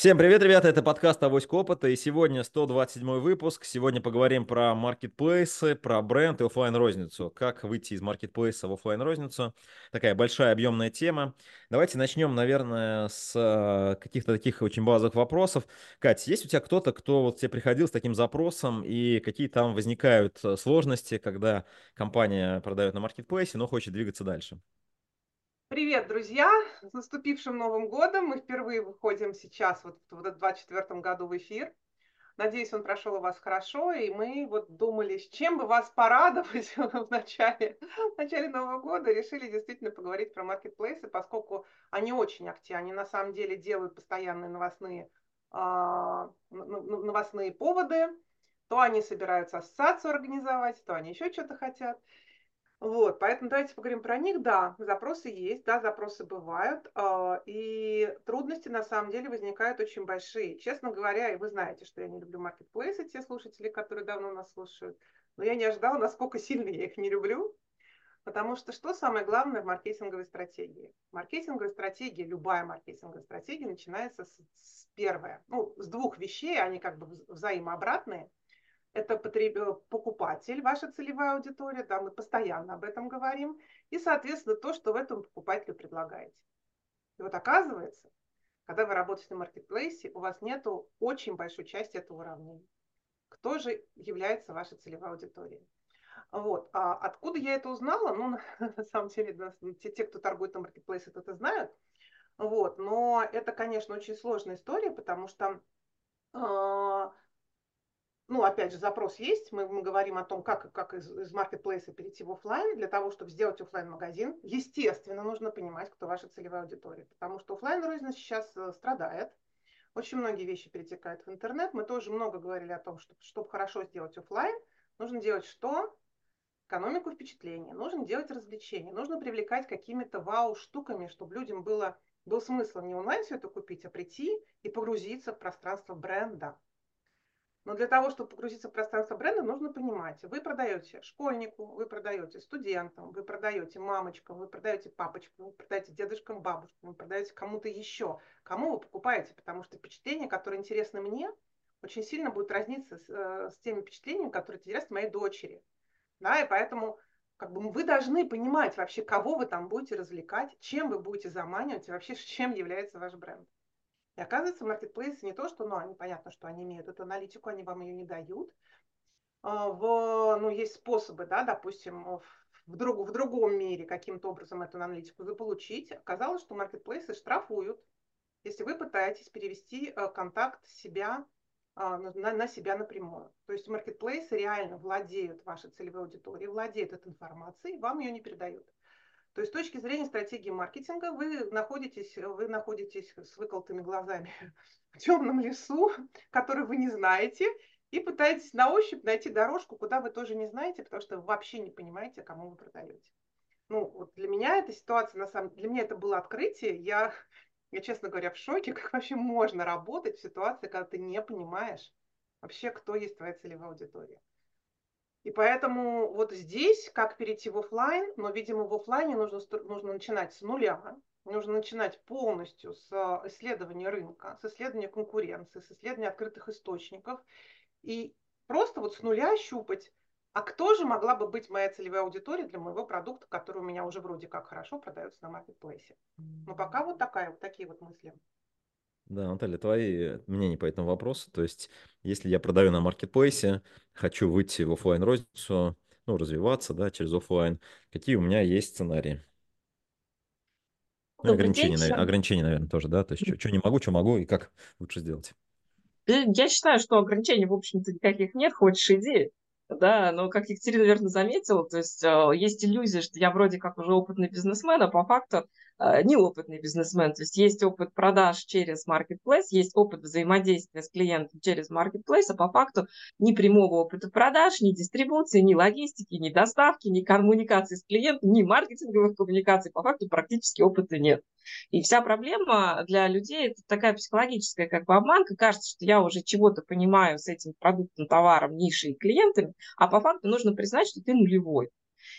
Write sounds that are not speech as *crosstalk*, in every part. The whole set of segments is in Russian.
Всем привет, ребята, это подкаст «Авоська опыта», и сегодня 127 выпуск. Сегодня поговорим про маркетплейсы, про бренд и офлайн розницу Как выйти из маркетплейса в офлайн розницу Такая большая объемная тема. Давайте начнем, наверное, с э, каких-то таких очень базовых вопросов. Кать, есть у тебя кто-то, кто вот тебе приходил с таким запросом, и какие там возникают э, сложности, когда компания продает на маркетплейсе, но хочет двигаться дальше? Привет, друзья! С наступившим Новым годом! Мы впервые выходим сейчас, вот в 2024 году в эфир. Надеюсь, он прошел у вас хорошо, и мы вот думали, с чем бы вас порадовать *laughs* в начале, в начале Нового года. Решили действительно поговорить про маркетплейсы, поскольку они очень активны. Они на самом деле делают постоянные новостные, а, новостные поводы. То они собираются ассоциацию организовать, то они еще что-то хотят. Вот, поэтому давайте поговорим про них. Да, запросы есть, да, запросы бывают, а, и трудности на самом деле возникают очень большие. Честно говоря, и вы знаете, что я не люблю маркетплейсы, те слушатели, которые давно нас слушают, но я не ожидала, насколько сильно я их не люблю, потому что что самое главное в маркетинговой стратегии? Маркетинговая стратегия, любая маркетинговая стратегия начинается с, с первое, ну, с двух вещей, они как бы взаимообратные – это потреб... покупатель, ваша целевая аудитория, да, мы постоянно об этом говорим, и, соответственно, то, что в этом покупателю предлагаете. И вот оказывается, когда вы работаете на маркетплейсе, у вас нет очень большой части этого уравнения. Кто же является вашей целевой аудиторией? Вот. А откуда я это узнала? Ну, *laughs* на самом деле, те, те, кто торгует на маркетплейсе, это знают. Вот. Но это, конечно, очень сложная история, потому что э, ну, опять же, запрос есть, мы, мы говорим о том, как, как из, из маркетплейса перейти в офлайн. Для того, чтобы сделать офлайн магазин естественно, нужно понимать, кто ваша целевая аудитория, потому что офлайн розница сейчас э, страдает. Очень многие вещи перетекают в интернет. Мы тоже много говорили о том, что чтобы хорошо сделать офлайн, нужно делать что? Экономику впечатления, нужно делать развлечения, нужно привлекать какими-то вау-штуками, чтобы людям было, был смысл не онлайн все это купить, а прийти и погрузиться в пространство бренда. Но для того, чтобы погрузиться в пространство бренда, нужно понимать, вы продаете школьнику, вы продаете студентам, вы продаете мамочкам, вы продаете папочкам, вы продаете дедушкам, бабушкам, вы продаете кому-то еще. Кому вы покупаете? Потому что впечатления, которые интересны мне, очень сильно будут разниться с, э, с теми впечатлениями, которые интересны моей дочери. Да, и поэтому как бы вы должны понимать вообще, кого вы там будете развлекать, чем вы будете заманивать и вообще *laughs* чем является ваш бренд. И оказывается, маркетплейсы не то, что, ну, они, понятно, что они имеют эту аналитику, они вам ее не дают. А, в, ну, есть способы, да, допустим, в, друг, в другом мире каким-то образом эту аналитику заполучить. Оказалось, что маркетплейсы штрафуют, если вы пытаетесь перевести э, контакт себя а, на, на себя напрямую. То есть маркетплейсы реально владеют вашей целевой аудиторией, владеют этой информацией, вам ее не передают. То есть с точки зрения стратегии маркетинга вы находитесь, вы находитесь с выколотыми глазами *laughs* в темном лесу, который вы не знаете, и пытаетесь на ощупь найти дорожку, куда вы тоже не знаете, потому что вы вообще не понимаете, кому вы продаете. Ну, вот для меня эта ситуация, на самом для меня это было открытие. Я, я, честно говоря, в шоке, *laughs* как вообще можно работать в ситуации, когда ты не понимаешь вообще, кто есть твоя целевая аудитория. И поэтому вот здесь, как перейти в офлайн, но, видимо, в офлайне нужно, нужно начинать с нуля, нужно начинать полностью с исследования рынка, с исследования конкуренции, с исследования открытых источников, и просто вот с нуля щупать, а кто же могла бы быть моя целевая аудитория для моего продукта, который у меня уже вроде как хорошо продается на маркетплейсе. Но пока вот такая, вот такие вот мысли. Да, Наталья, твои мнения по этому вопросу. То есть, если я продаю на маркетплейсе, хочу выйти в офлайн розницу, ну, развиваться, да, через офлайн, какие у меня есть сценарии? Ну, ограничения, день, ограничения, наверное, тоже, да? То есть, что, что не могу, что могу и как лучше сделать? Я считаю, что ограничений, в общем-то, никаких нет, хочешь иди да, но как Екатерина, наверное, заметила, то есть э, есть иллюзия, что я вроде как уже опытный бизнесмен, а по факту неопытный бизнесмен. То есть есть опыт продаж через Marketplace, есть опыт взаимодействия с клиентом через Marketplace, а по факту ни прямого опыта продаж, ни дистрибуции, ни логистики, ни доставки, ни коммуникации с клиентом, ни маркетинговых коммуникаций по факту практически опыта нет. И вся проблема для людей это такая психологическая как бы обманка. Кажется, что я уже чего-то понимаю с этим продуктом, товаром, нишей и клиентами, а по факту нужно признать, что ты нулевой.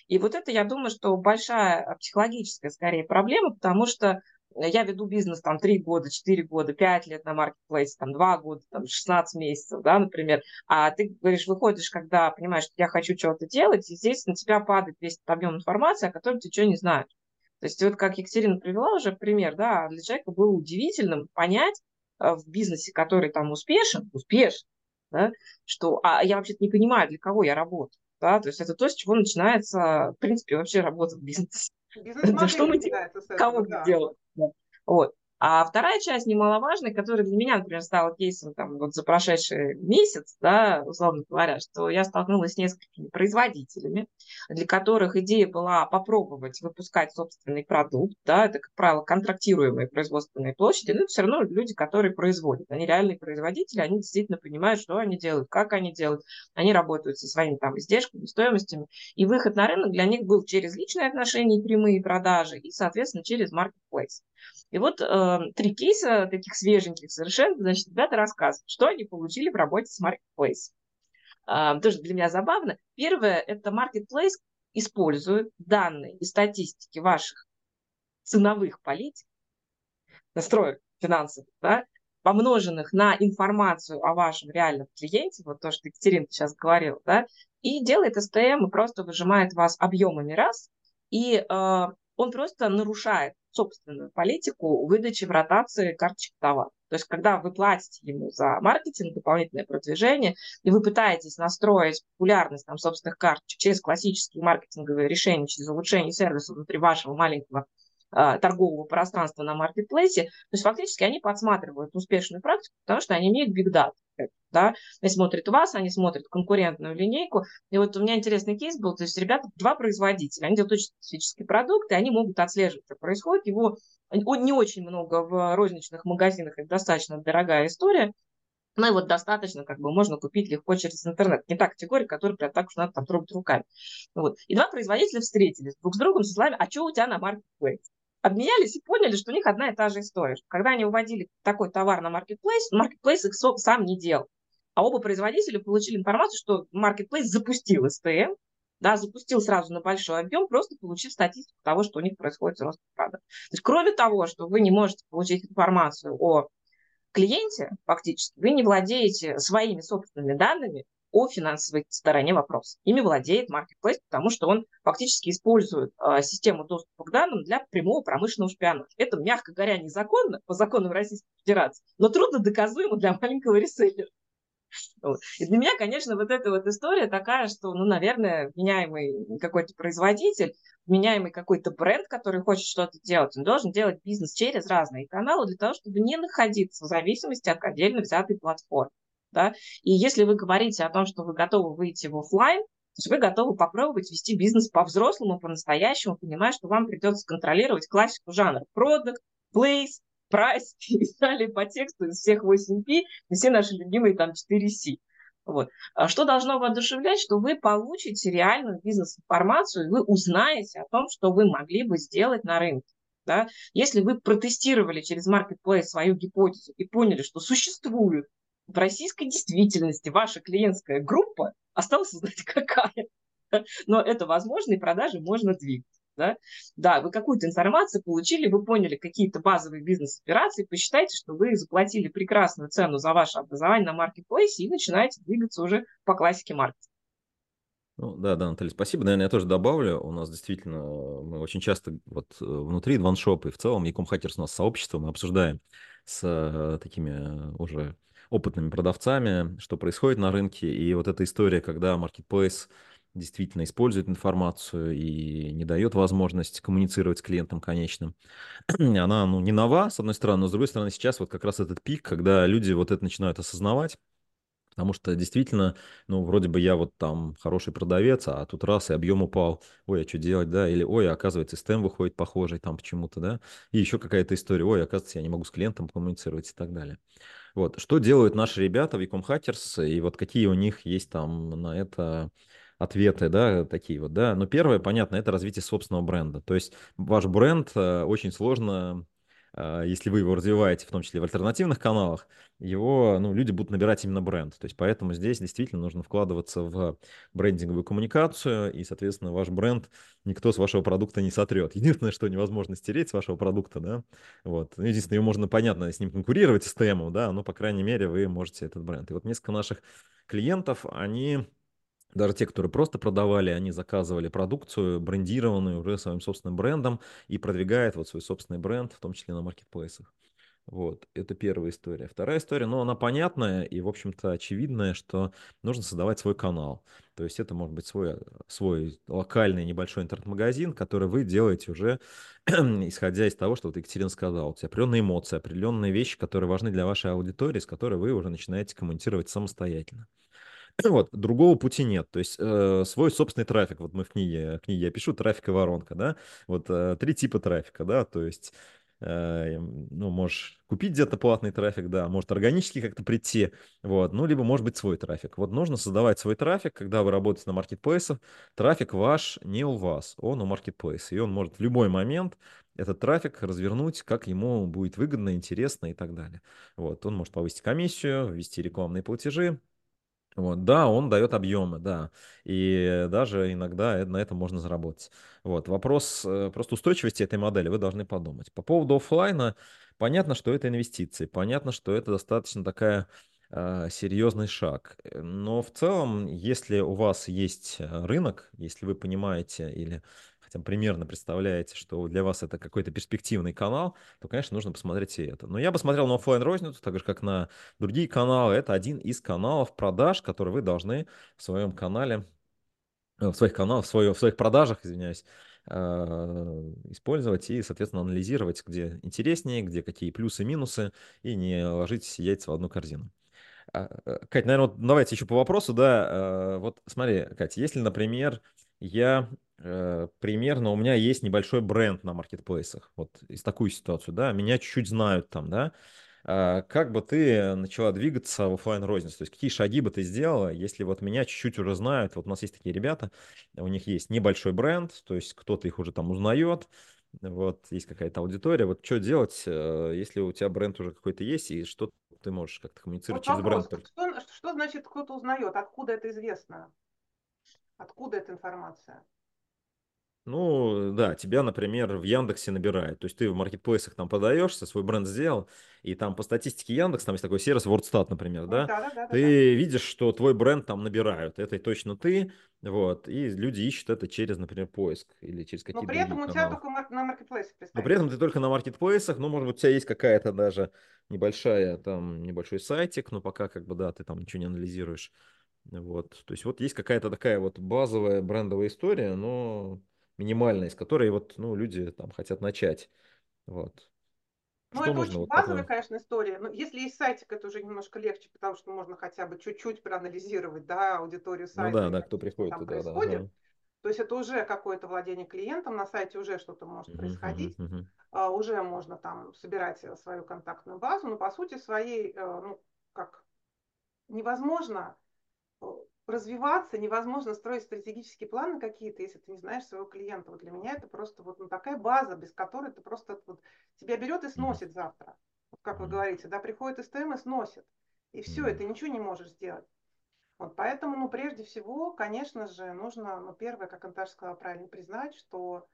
И вот это, я думаю, что большая психологическая скорее проблема, потому что я веду бизнес там 3 года, 4 года, 5 лет на маркетплейсе, там 2 года, там 16 месяцев, да, например, а ты говоришь, выходишь, когда понимаешь, что я хочу чего-то делать, и здесь на тебя падает весь объем информации, о котором ты ничего не знаешь. То есть вот как Екатерина привела уже пример, да, для человека было удивительным понять э, в бизнесе, который там успешен, успешен, да, что а я вообще-то не понимаю, для кого я работаю. Да, то есть это то, с чего начинается, в принципе, вообще работа в бизнесе. Да *laughs* что мы делаем? Кого мы делаем? Вот. А вторая часть немаловажная, которая для меня, например, стала кейсом там, вот за прошедший месяц, да, условно говоря, что я столкнулась с несколькими производителями, для которых идея была попробовать выпускать собственный продукт, да, это, как правило, контрактируемые производственные площади, но все равно люди, которые производят, они реальные производители, они действительно понимают, что они делают, как они делают, они работают со своими там издержками, стоимостями, и выход на рынок для них был через личные отношения и прямые продажи, и, соответственно, через marketplace. И вот э, три кейса таких свеженьких совершенно, значит, ребята рассказывают, что они получили в работе с Marketplace. Э, тоже для меня забавно. Первое, это Marketplace использует данные и статистики ваших ценовых политик, настроек финансовых, да, помноженных на информацию о вашем реальном клиенте, вот то, что Екатерина сейчас говорила, да, и делает STM и просто выжимает вас объемами раз, и э, он просто нарушает собственную политику выдачи в ротации карточек товаров. То есть, когда вы платите ему за маркетинг, дополнительное продвижение, и вы пытаетесь настроить популярность там, собственных карточек через классические маркетинговые решения, через улучшение сервиса внутри вашего маленького а, торгового пространства на маркетплейсе, то есть фактически они подсматривают успешную практику, потому что они имеют data. Да? Они смотрят вас, они смотрят конкурентную линейку. И вот у меня интересный кейс был, то есть ребята, два производителя, они делают очень специфический продукт, и они могут отслеживать, что происходит. Его не очень много в розничных магазинах, это достаточно дорогая история, ну и вот достаточно, как бы можно купить легко через интернет. Не та категория, которую прям так уж надо там трогать руками. Вот. И два производителя встретились друг с другом со словами, а что у тебя на маркетплейсе? Обменялись и поняли, что у них одна и та же история. Когда они уводили такой товар на маркетплейс, маркетплейс их сам не делал. А оба производителя получили информацию, что маркетплейс запустил СТМ, да, запустил сразу на большой объем, просто получив статистику того, что у них происходит с ростом продаж. То есть, кроме того, что вы не можете получить информацию о клиенте, фактически, вы не владеете своими собственными данными, о финансовой стороне вопроса. Ими владеет Marketplace, потому что он фактически использует э, систему доступа к данным для прямого промышленного шпионажа. Это, мягко говоря, незаконно по законам Российской Федерации, но трудно доказуемо для маленького реселлера. И для меня, конечно, вот эта вот история такая, что, ну, наверное, вменяемый какой-то производитель, вменяемый какой-то бренд, который хочет что-то делать, он должен делать бизнес через разные каналы для того, чтобы не находиться в зависимости от отдельно взятой платформы да, и если вы говорите о том, что вы готовы выйти в офлайн, то есть вы готовы попробовать вести бизнес по-взрослому, по-настоящему, понимая, что вам придется контролировать классику жанра product, place, price и далее по тексту из всех 8P и все наши любимые там 4C. Вот. А что должно воодушевлять, что вы получите реальную бизнес-информацию, и вы узнаете о том, что вы могли бы сделать на рынке. Да? Если вы протестировали через Marketplace свою гипотезу и поняли, что существует в российской действительности ваша клиентская группа, осталось узнать *laughs* какая. Но это возможно, и продажи можно двигать. Да? да, вы какую-то информацию получили, вы поняли какие-то базовые бизнес-операции, посчитайте, что вы заплатили прекрасную цену за ваше образование на маркетплейсе и начинаете двигаться уже по классике маркетинга. Ну, да, да, Наталья, спасибо. Наверное, я тоже добавлю. У нас действительно, мы очень часто вот э, внутри Дваншопа и в целом Яком Хакерс у нас сообщество, мы обсуждаем с э, такими э, уже опытными продавцами, что происходит на рынке. И вот эта история, когда Marketplace действительно использует информацию и не дает возможность коммуницировать с клиентом конечным. *clears throat* Она ну, не нова, с одной стороны, но с другой стороны сейчас вот как раз этот пик, когда люди вот это начинают осознавать, Потому что действительно, ну, вроде бы я вот там хороший продавец, а тут раз и объем упал. Ой, а что делать, да? Или, ой, оказывается, стем выходит похожий там почему-то, да? И еще какая-то история. Ой, оказывается, я не могу с клиентом коммуницировать и так далее. Вот, что делают наши ребята в Ecom Hackers, и вот какие у них есть там на это ответы, да, такие вот, да. Но первое, понятно, это развитие собственного бренда. То есть ваш бренд э, очень сложно если вы его развиваете, в том числе в альтернативных каналах, его, ну, люди будут набирать именно бренд. То есть поэтому здесь действительно нужно вкладываться в брендинговую коммуникацию, и, соответственно, ваш бренд никто с вашего продукта не сотрет. *laughs* Единственное, что невозможно стереть с вашего продукта, да, вот. Ну, единственное, ее можно, понятно, с ним конкурировать, с ТМом, да, но, по крайней мере, вы можете этот бренд. И вот несколько наших клиентов, они даже те, которые просто продавали, они заказывали продукцию, брендированную уже своим собственным брендом и продвигают вот свой собственный бренд, в том числе на маркетплейсах. Вот, это первая история. Вторая история, ну, она понятная и, в общем-то, очевидная, что нужно создавать свой канал. То есть это может быть свой, свой локальный небольшой интернет-магазин, который вы делаете уже, *clears throat* исходя из того, что вот Екатерина сказала. У тебя определенные эмоции, определенные вещи, которые важны для вашей аудитории, с которой вы уже начинаете коммуницировать самостоятельно. Вот, другого пути нет. То есть э, свой собственный трафик. Вот мы в книге, в книге я пишу трафик и воронка, да. Вот э, три типа трафика, да. То есть, э, ну, можешь купить где-то платный трафик, да, может органически как-то прийти, вот, ну, либо может быть свой трафик. Вот нужно создавать свой трафик, когда вы работаете на маркетплейсах. Трафик ваш не у вас, он у маркетплейса. И он может в любой момент этот трафик развернуть, как ему будет выгодно, интересно и так далее. Вот, он может повысить комиссию, ввести рекламные платежи, вот, да, он дает объемы, да, и даже иногда на этом можно заработать. Вот, вопрос э, просто устойчивости этой модели вы должны подумать. По поводу офлайна, понятно, что это инвестиции, понятно, что это достаточно такая э, серьезный шаг. Но в целом, если у вас есть э, рынок, если вы понимаете или хотя бы примерно представляете, что для вас это какой-то перспективный канал, то, конечно, нужно посмотреть и это. Но я бы смотрел на офлайн розницу, так же, как на другие каналы. Это один из каналов продаж, который вы должны в своем канале, э, в своих каналах, в, свое, в своих продажах, извиняюсь, э, использовать и, соответственно, анализировать, где интереснее, где какие плюсы минусы, и не ложить яйца в одну корзину. А, э, Кать, наверное, вот давайте еще по вопросу, да, вот смотри, Катя, если, например, я Э, примерно у меня есть небольшой бренд на маркетплейсах. Вот из такую ситуацию, да, меня чуть-чуть знают там, да. А как бы ты начала двигаться в офлайн розницу? То есть какие шаги бы ты сделала, если вот меня чуть-чуть уже знают? Вот у нас есть такие ребята, у них есть небольшой бренд, то есть кто-то их уже там узнает, вот есть какая-то аудитория. Вот что делать, э, если у тебя бренд уже какой-то есть, и что ты можешь как-то коммуницировать вот через вопрос, бренд? Что, что значит кто-то узнает? Откуда это известно? Откуда эта информация? Ну, да, тебя, например, в Яндексе набирают. То есть ты в маркетплейсах там подаешься, свой бренд сделал, и там по статистике Яндекс, там есть такой сервис WordStat, например, да? Да, да, да. Ты да. видишь, что твой бренд там набирают. Это точно ты, вот, и люди ищут это через, например, поиск или через какие-то Но при этом у тебя каналы. только на маркетплейсах Но при этом ты только на маркетплейсах, ну, может быть, у тебя есть какая-то даже небольшая, там, небольшой сайтик, но пока, как бы, да, ты там ничего не анализируешь. Вот, то есть вот есть какая-то такая вот базовая брендовая история, но минимальная, из которой вот, ну, люди там хотят начать. Вот. Ну, это нужно? очень вот базовая, такое? конечно, история. Но если есть сайтик, это уже немножко легче, потому что можно хотя бы чуть-чуть проанализировать, да, аудиторию сайта. Ну да, да, кто приходит туда, происходит. да. Ага. То есть это уже какое-то владение клиентом, на сайте уже что-то может происходить, uh-huh, uh-huh. Uh, уже можно там собирать свою контактную базу, но по сути своей, uh, ну, как невозможно э, развиваться, невозможно строить стратегические планы какие-то, если ты не знаешь своего клиента. Вот для меня это просто вот ну, такая база, без которой ты просто вот, тебя берет и сносит завтра. Вот как вы говорите, да, приходит СТМ и сносит. И все, и ты ничего не можешь сделать. Вот поэтому, ну, прежде всего, конечно же, нужно, ну, первое, как Анташ сказала правильно, признать, что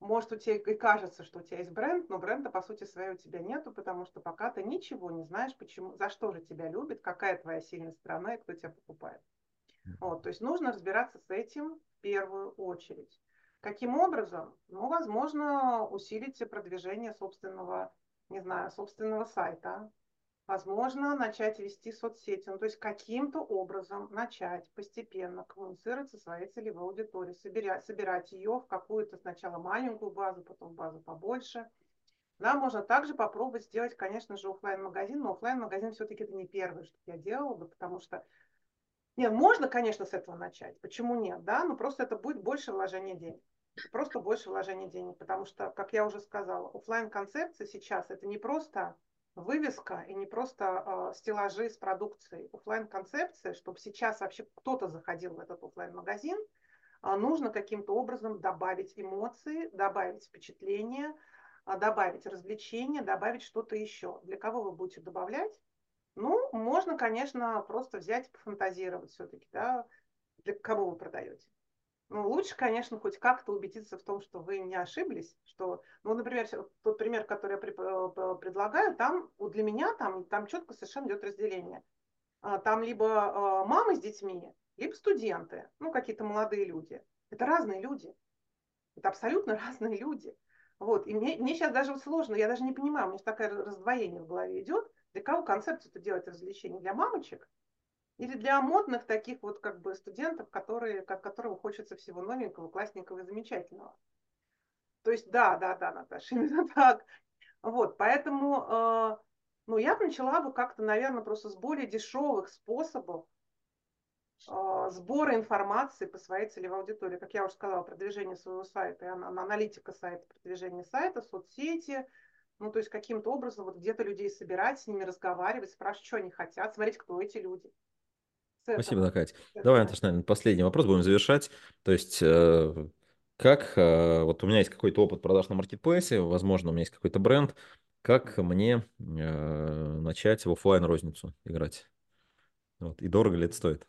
может, у тебя и кажется, что у тебя есть бренд, но бренда, по сути своей, у тебя нету, потому что пока ты ничего не знаешь, почему, за что же тебя любят, какая твоя сильная сторона и кто тебя покупает. Вот, то есть нужно разбираться с этим в первую очередь. Каким образом? Ну, возможно, усилить продвижение собственного, не знаю, собственного сайта. Возможно, начать вести соцсети. Ну, то есть каким-то образом начать постепенно коммуницировать со своей целевой аудиторией, собирать, собирать ее в какую-то сначала маленькую базу, потом базу побольше. Да, можно также попробовать сделать, конечно же, офлайн магазин но офлайн магазин все-таки это не первое, что я делала бы, потому что нет, можно, конечно, с этого начать. Почему нет? Да, но просто это будет больше вложения денег. Просто больше вложения денег. Потому что, как я уже сказала, офлайн концепция сейчас это не просто вывеска и не просто э, стеллажи с продукцией. офлайн концепция, чтобы сейчас вообще кто-то заходил в этот офлайн магазин э, нужно каким-то образом добавить эмоции, добавить впечатление, а, добавить развлечения, добавить что-то еще. Для кого вы будете добавлять? Ну, можно, конечно, просто взять и пофантазировать все-таки, да, для кого вы продаете. Ну, лучше, конечно, хоть как-то убедиться в том, что вы не ошиблись, что, ну, например, тот пример, который я э, предлагаю, там, для меня там, там четко совершенно идет разделение. А, там либо а, мамы с детьми, либо студенты, ну, какие-то молодые люди. Это разные люди. Это абсолютно *laughs* разные люди. Вот. И мне, мне сейчас даже сложно, я даже не понимаю, у меня такое раздвоение в голове идет, для кого концепцию это делать развлечение? Для мамочек или для модных таких вот как бы студентов, которые, как, которым хочется всего новенького, классненького и замечательного? То есть да, да, да, Наташа, *laughs* именно так. Вот, поэтому, э, ну, я бы начала бы как-то, наверное, просто с более дешевых способов а, сбора информации по своей целевой аудитории. Как я уже сказала, продвижение своего сайта, аналитика сайта, продвижение сайта, соцсети, ну, то есть каким-то образом вот где-то людей собирать, с ними разговаривать, спрашивать, что они хотят, смотреть, кто эти люди. Спасибо, да, Катя. Давай, Антош, наверное, последний вопрос будем завершать. То есть, э, как, э, вот у меня есть какой-то опыт продаж на маркетплейсе, возможно, у меня есть какой-то бренд, как мне э, начать в офлайн розницу играть? Вот, и дорого ли это стоит?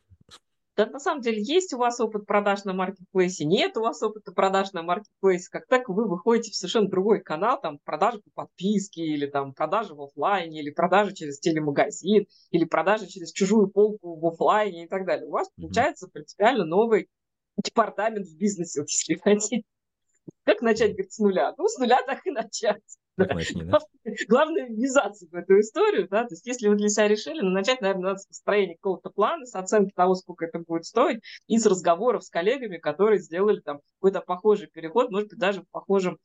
Да, на самом деле, есть у вас опыт продаж на маркетплейсе, нет у вас опыта продаж на маркетплейсе, как так вы выходите в совершенно другой канал, там, продажи по подписке, или там продажи в офлайне, или продажи через телемагазин, или продажи через чужую полку в офлайне и так далее. У вас получается принципиально новый департамент в бизнесе, вот, если хотите. Как начать, говорит, с нуля? Ну, с нуля так и начать. Начни, да? *laughs* Главное ввязаться в эту историю, да, то есть если вы для себя решили, ну, начать, наверное, надо с построения какого-то плана, с оценки того, сколько это будет стоить, и с разговоров с коллегами, которые сделали там какой-то похожий переход, может быть, даже в похожем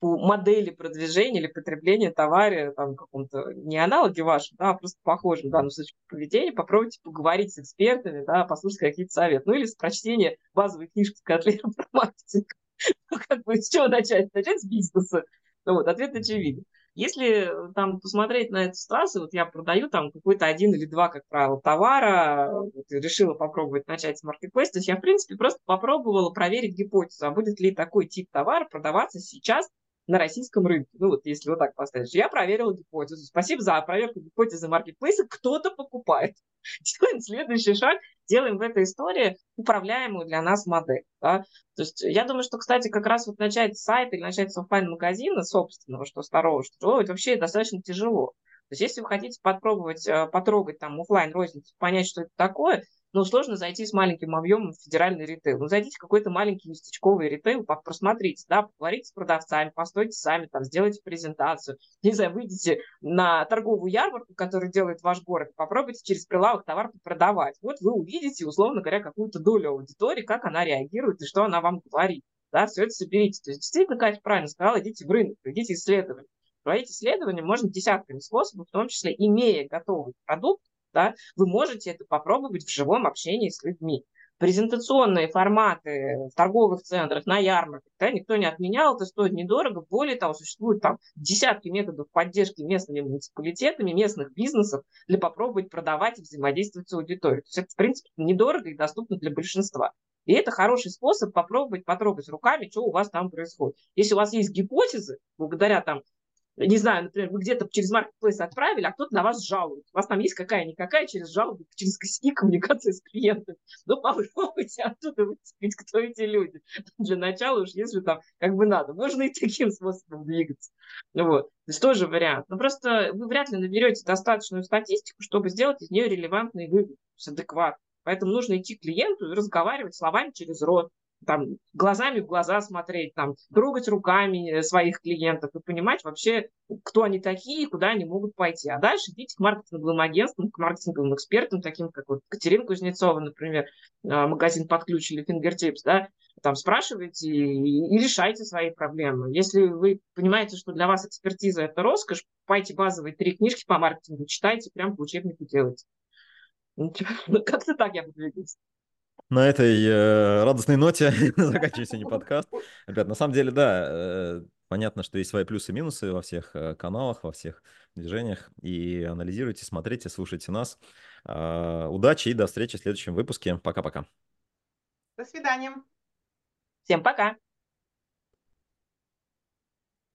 по модели продвижения или потребления товара, там, каком-то, не аналоге вашем, да, а просто похожем в данном случае поведении, попробуйте поговорить с экспертами, да, послушать какие-то советы. Ну, или с прочтения базовой книжки Котлера *laughs* про маркетинг. Ну, как бы, с чего начать? Начать с бизнеса. Ну, вот, ответ очевиден. Если э, там посмотреть на эту ситуацию, вот я продаю там какой-то один или два, как правило, товара, вот, решила попробовать начать с маркетплейса, то есть я, в принципе, просто попробовала проверить гипотезу, а будет ли такой тип товара продаваться сейчас на российском рынке. Ну вот если вот так поставить. Я проверила гипотезу. Спасибо за проверку гипотезы маркетплейса. Кто-то покупает. *laughs* Делаем следующий шаг. Делаем в этой истории управляемую для нас модель. Да? То есть я думаю, что, кстати, как раз вот начать с сайта или начать с офлайн-магазина собственного, что старого, что другого, это вообще достаточно тяжело. То есть если вы хотите попробовать э, потрогать там офлайн розницу, понять, что это такое, ну, сложно зайти с маленьким объемом в федеральный ритейл. Ну, зайдите в какой-то маленький местечковый ритейл, просмотрите, да, поговорите с продавцами, постойте сами, там, сделайте презентацию. Не знаю, выйдите на торговую ярмарку, которую делает ваш город, попробуйте через прилавок товар продавать. Вот вы увидите, условно говоря, какую-то долю аудитории, как она реагирует и что она вам говорит. Да, все это соберите. То есть, действительно, Катя правильно сказала, идите в рынок, идите исследовать. Проводить исследования можно десятками способов, в том числе имея готовый продукт, да, вы можете это попробовать в живом общении с людьми. Презентационные форматы в торговых центрах, на ярмарках, да, никто не отменял, это стоит недорого. Более того, существуют там десятки методов поддержки местными муниципалитетами, местных бизнесов для попробовать продавать и взаимодействовать с аудиторией. То есть это, в принципе, недорого и доступно для большинства. И это хороший способ попробовать потрогать руками, что у вас там происходит. Если у вас есть гипотезы, благодаря там не знаю, например, вы где-то через маркетплейс отправили, а кто-то на вас жалует. У вас там есть какая-никакая через жалобы, через косяки коммуникации с клиентом. Ну, попробуйте оттуда выцепить, кто эти люди. Для начала уж, если там как бы надо. Можно и таким способом двигаться. Ну, вот. То есть тоже вариант. Но просто вы вряд ли наберете достаточную статистику, чтобы сделать из нее релевантный вывод, адекватный. Поэтому нужно идти к клиенту и разговаривать словами через рот там, глазами в глаза смотреть, там, трогать руками э, своих клиентов и понимать вообще, кто они такие, куда они могут пойти. А дальше идите к маркетинговым агентствам, к маркетинговым экспертам, таким как вот Катерина Кузнецова, например, а, магазин под ключ или Fingertips, да, там спрашивайте и, и решайте свои проблемы. Если вы понимаете, что для вас экспертиза – это роскошь, покупайте базовые три книжки по маркетингу, читайте, прям по учебнику делайте. Ну, *laughs* как-то так я буду двигаться. На этой э, радостной ноте *laughs* заканчиваем сегодня подкаст. Ребят, на самом деле, да, э, понятно, что есть свои плюсы и минусы во всех э, каналах, во всех движениях. И анализируйте, смотрите, слушайте нас. Э, удачи и до встречи в следующем выпуске. Пока-пока. До свидания. Всем пока.